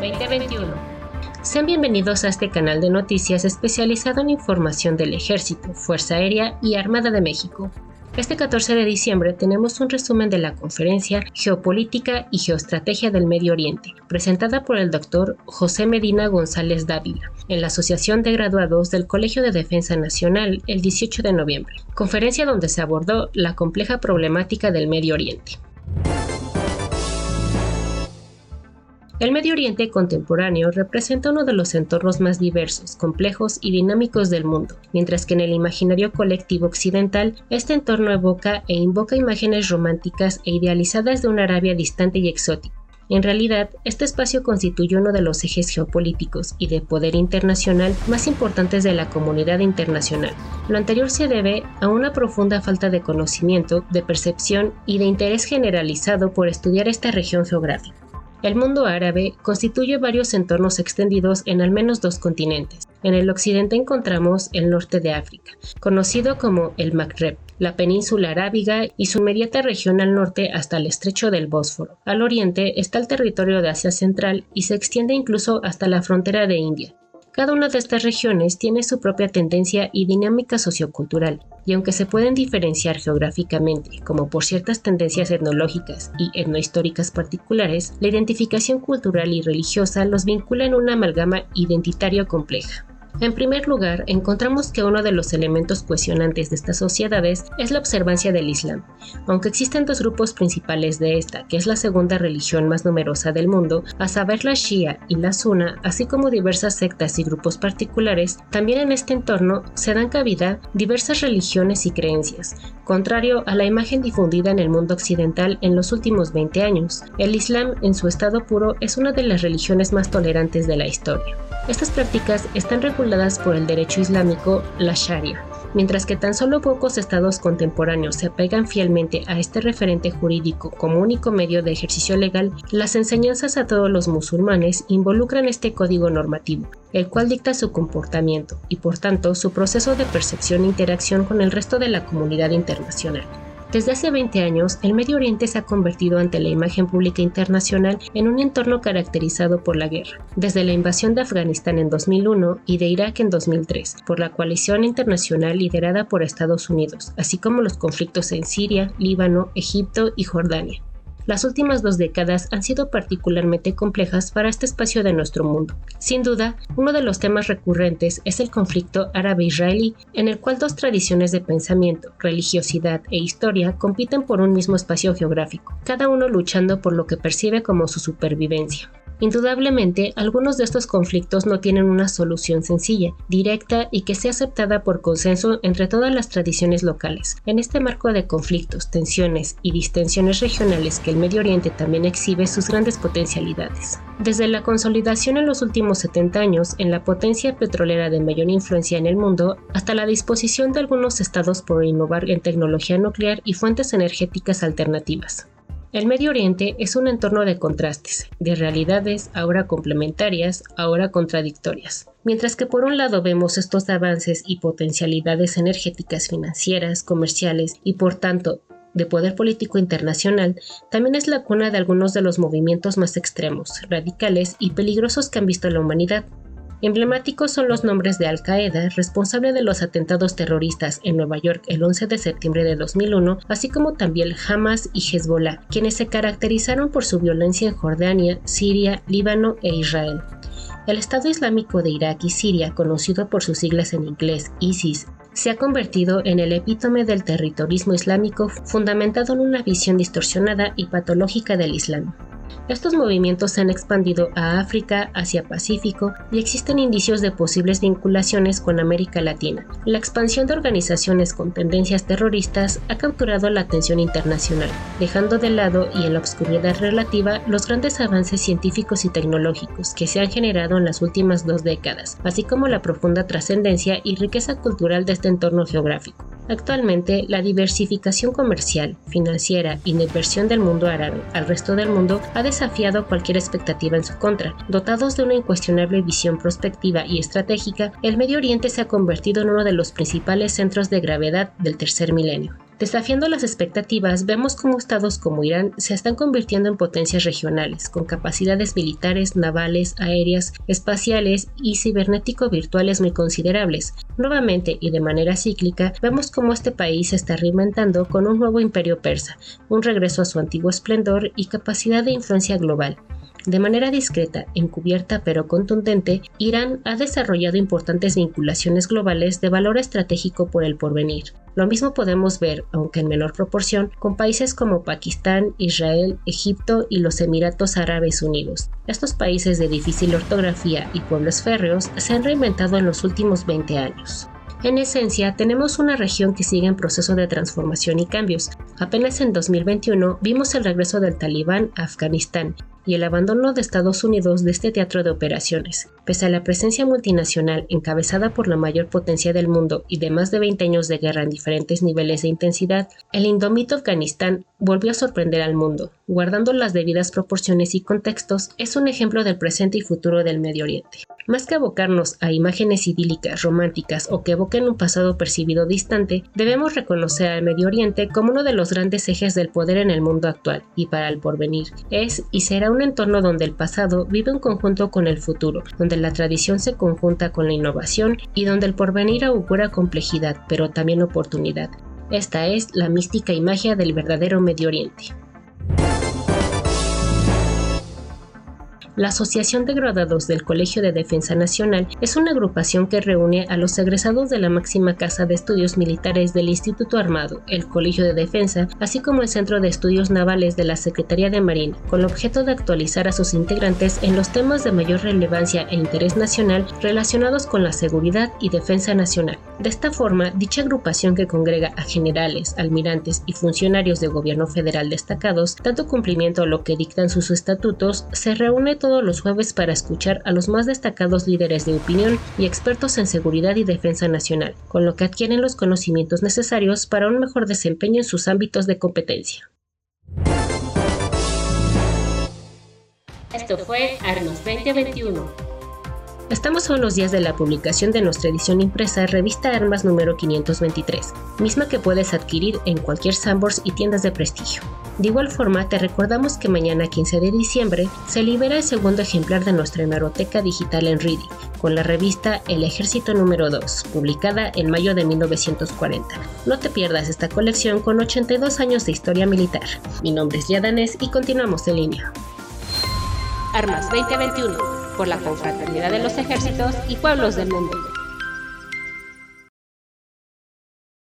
2021. Sean bienvenidos a este canal de noticias especializado en información del Ejército, Fuerza Aérea y Armada de México. Este 14 de diciembre tenemos un resumen de la conferencia Geopolítica y Geoestrategia del Medio Oriente, presentada por el doctor José Medina González Dávila, en la Asociación de Graduados del Colegio de Defensa Nacional el 18 de noviembre, conferencia donde se abordó la compleja problemática del Medio Oriente. El Medio Oriente contemporáneo representa uno de los entornos más diversos, complejos y dinámicos del mundo, mientras que en el imaginario colectivo occidental este entorno evoca e invoca imágenes románticas e idealizadas de una Arabia distante y exótica. En realidad, este espacio constituye uno de los ejes geopolíticos y de poder internacional más importantes de la comunidad internacional. Lo anterior se debe a una profunda falta de conocimiento, de percepción y de interés generalizado por estudiar esta región geográfica. El mundo árabe constituye varios entornos extendidos en al menos dos continentes. En el occidente encontramos el norte de África, conocido como el Magreb, la península arábiga y su inmediata región al norte hasta el estrecho del Bósforo. Al oriente está el territorio de Asia Central y se extiende incluso hasta la frontera de India. Cada una de estas regiones tiene su propia tendencia y dinámica sociocultural, y aunque se pueden diferenciar geográficamente, como por ciertas tendencias etnológicas y etnohistóricas particulares, la identificación cultural y religiosa los vincula en una amalgama identitario compleja. En primer lugar, encontramos que uno de los elementos cuestionantes de estas sociedades es la observancia del Islam. Aunque existen dos grupos principales de esta, que es la segunda religión más numerosa del mundo, a saber la Shia y la Sunna, así como diversas sectas y grupos particulares, también en este entorno se dan cabida diversas religiones y creencias, contrario a la imagen difundida en el mundo occidental en los últimos 20 años. El Islam en su estado puro es una de las religiones más tolerantes de la historia. Estas prácticas están por el derecho islámico, la Sharia, mientras que tan solo pocos estados contemporáneos se apegan fielmente a este referente jurídico como único medio de ejercicio legal, las enseñanzas a todos los musulmanes involucran este código normativo, el cual dicta su comportamiento y por tanto su proceso de percepción e interacción con el resto de la comunidad internacional. Desde hace 20 años, el Medio Oriente se ha convertido ante la imagen pública internacional en un entorno caracterizado por la guerra, desde la invasión de Afganistán en 2001 y de Irak en 2003, por la coalición internacional liderada por Estados Unidos, así como los conflictos en Siria, Líbano, Egipto y Jordania. Las últimas dos décadas han sido particularmente complejas para este espacio de nuestro mundo. Sin duda, uno de los temas recurrentes es el conflicto árabe-israelí, en el cual dos tradiciones de pensamiento, religiosidad e historia compiten por un mismo espacio geográfico, cada uno luchando por lo que percibe como su supervivencia. Indudablemente, algunos de estos conflictos no tienen una solución sencilla, directa y que sea aceptada por consenso entre todas las tradiciones locales. En este marco de conflictos, tensiones y distensiones regionales que el Medio Oriente también exhibe sus grandes potencialidades. Desde la consolidación en los últimos 70 años en la potencia petrolera de mayor influencia en el mundo, hasta la disposición de algunos estados por innovar en tecnología nuclear y fuentes energéticas alternativas. El Medio Oriente es un entorno de contrastes, de realidades ahora complementarias, ahora contradictorias. Mientras que por un lado vemos estos avances y potencialidades energéticas financieras, comerciales y por tanto de poder político internacional, también es la cuna de algunos de los movimientos más extremos, radicales y peligrosos que han visto la humanidad, Emblemáticos son los nombres de Al Qaeda, responsable de los atentados terroristas en Nueva York el 11 de septiembre de 2001, así como también Hamas y Hezbollah, quienes se caracterizaron por su violencia en Jordania, Siria, Líbano e Israel. El Estado Islámico de Irak y Siria, conocido por sus siglas en inglés ISIS, se ha convertido en el epítome del terrorismo islámico fundamentado en una visión distorsionada y patológica del Islam. Estos movimientos se han expandido a África, Asia Pacífico y existen indicios de posibles vinculaciones con América Latina. La expansión de organizaciones con tendencias terroristas ha capturado la atención internacional, dejando de lado y en la obscuridad relativa los grandes avances científicos y tecnológicos que se han generado en las últimas dos décadas, así como la profunda trascendencia y riqueza cultural de este entorno geográfico. Actualmente, la diversificación comercial, financiera y inversión del mundo árabe al resto del mundo ha desafiado cualquier expectativa en su contra. Dotados de una incuestionable visión prospectiva y estratégica, el Medio Oriente se ha convertido en uno de los principales centros de gravedad del tercer milenio. Desafiando las expectativas, vemos cómo estados como Irán se están convirtiendo en potencias regionales, con capacidades militares, navales, aéreas, espaciales y cibernético-virtuales muy considerables. Nuevamente y de manera cíclica, vemos cómo este país se está reinventando con un nuevo imperio persa, un regreso a su antiguo esplendor y capacidad de influencia global. De manera discreta, encubierta pero contundente, Irán ha desarrollado importantes vinculaciones globales de valor estratégico por el porvenir. Lo mismo podemos ver, aunque en menor proporción, con países como Pakistán, Israel, Egipto y los Emiratos Árabes Unidos. Estos países de difícil ortografía y pueblos férreos se han reinventado en los últimos 20 años. En esencia, tenemos una región que sigue en proceso de transformación y cambios. Apenas en 2021 vimos el regreso del talibán a Afganistán y el abandono de Estados Unidos de este teatro de operaciones. Pese a la presencia multinacional encabezada por la mayor potencia del mundo y de más de 20 años de guerra en diferentes niveles de intensidad, el indomito Afganistán volvió a sorprender al mundo. Guardando las debidas proporciones y contextos, es un ejemplo del presente y futuro del Medio Oriente. Más que abocarnos a imágenes idílicas, románticas o que evoquen un pasado percibido distante, debemos reconocer al Medio Oriente como uno de los grandes ejes del poder en el mundo actual y para el porvenir. Es y será un un entorno donde el pasado vive en conjunto con el futuro, donde la tradición se conjunta con la innovación y donde el porvenir augura complejidad, pero también oportunidad. Esta es la mística y magia del verdadero Medio Oriente. La Asociación de Graduados del Colegio de Defensa Nacional es una agrupación que reúne a los egresados de la máxima casa de estudios militares del Instituto Armado, el Colegio de Defensa, así como el Centro de Estudios Navales de la Secretaría de Marina, con objeto de actualizar a sus integrantes en los temas de mayor relevancia e interés nacional relacionados con la seguridad y defensa nacional. De esta forma, dicha agrupación que congrega a generales, almirantes y funcionarios de gobierno federal destacados, dando cumplimiento a lo que dictan sus estatutos, se reúne todos los jueves para escuchar a los más destacados líderes de opinión y expertos en seguridad y defensa nacional, con lo que adquieren los conocimientos necesarios para un mejor desempeño en sus ámbitos de competencia. Esto fue Arnos 2021 Estamos a unos días de la publicación de nuestra edición impresa Revista Armas número 523, misma que puedes adquirir en cualquier Sambors y tiendas de prestigio. De igual forma, te recordamos que mañana 15 de diciembre se libera el segundo ejemplar de nuestra hemeroteca digital en Reading, con la revista El Ejército número 2, publicada en mayo de 1940. No te pierdas esta colección con 82 años de historia militar. Mi nombre es Yadanes y continuamos en línea. Armas 2021 por la confraternidad de los ejércitos y pueblos del mundo.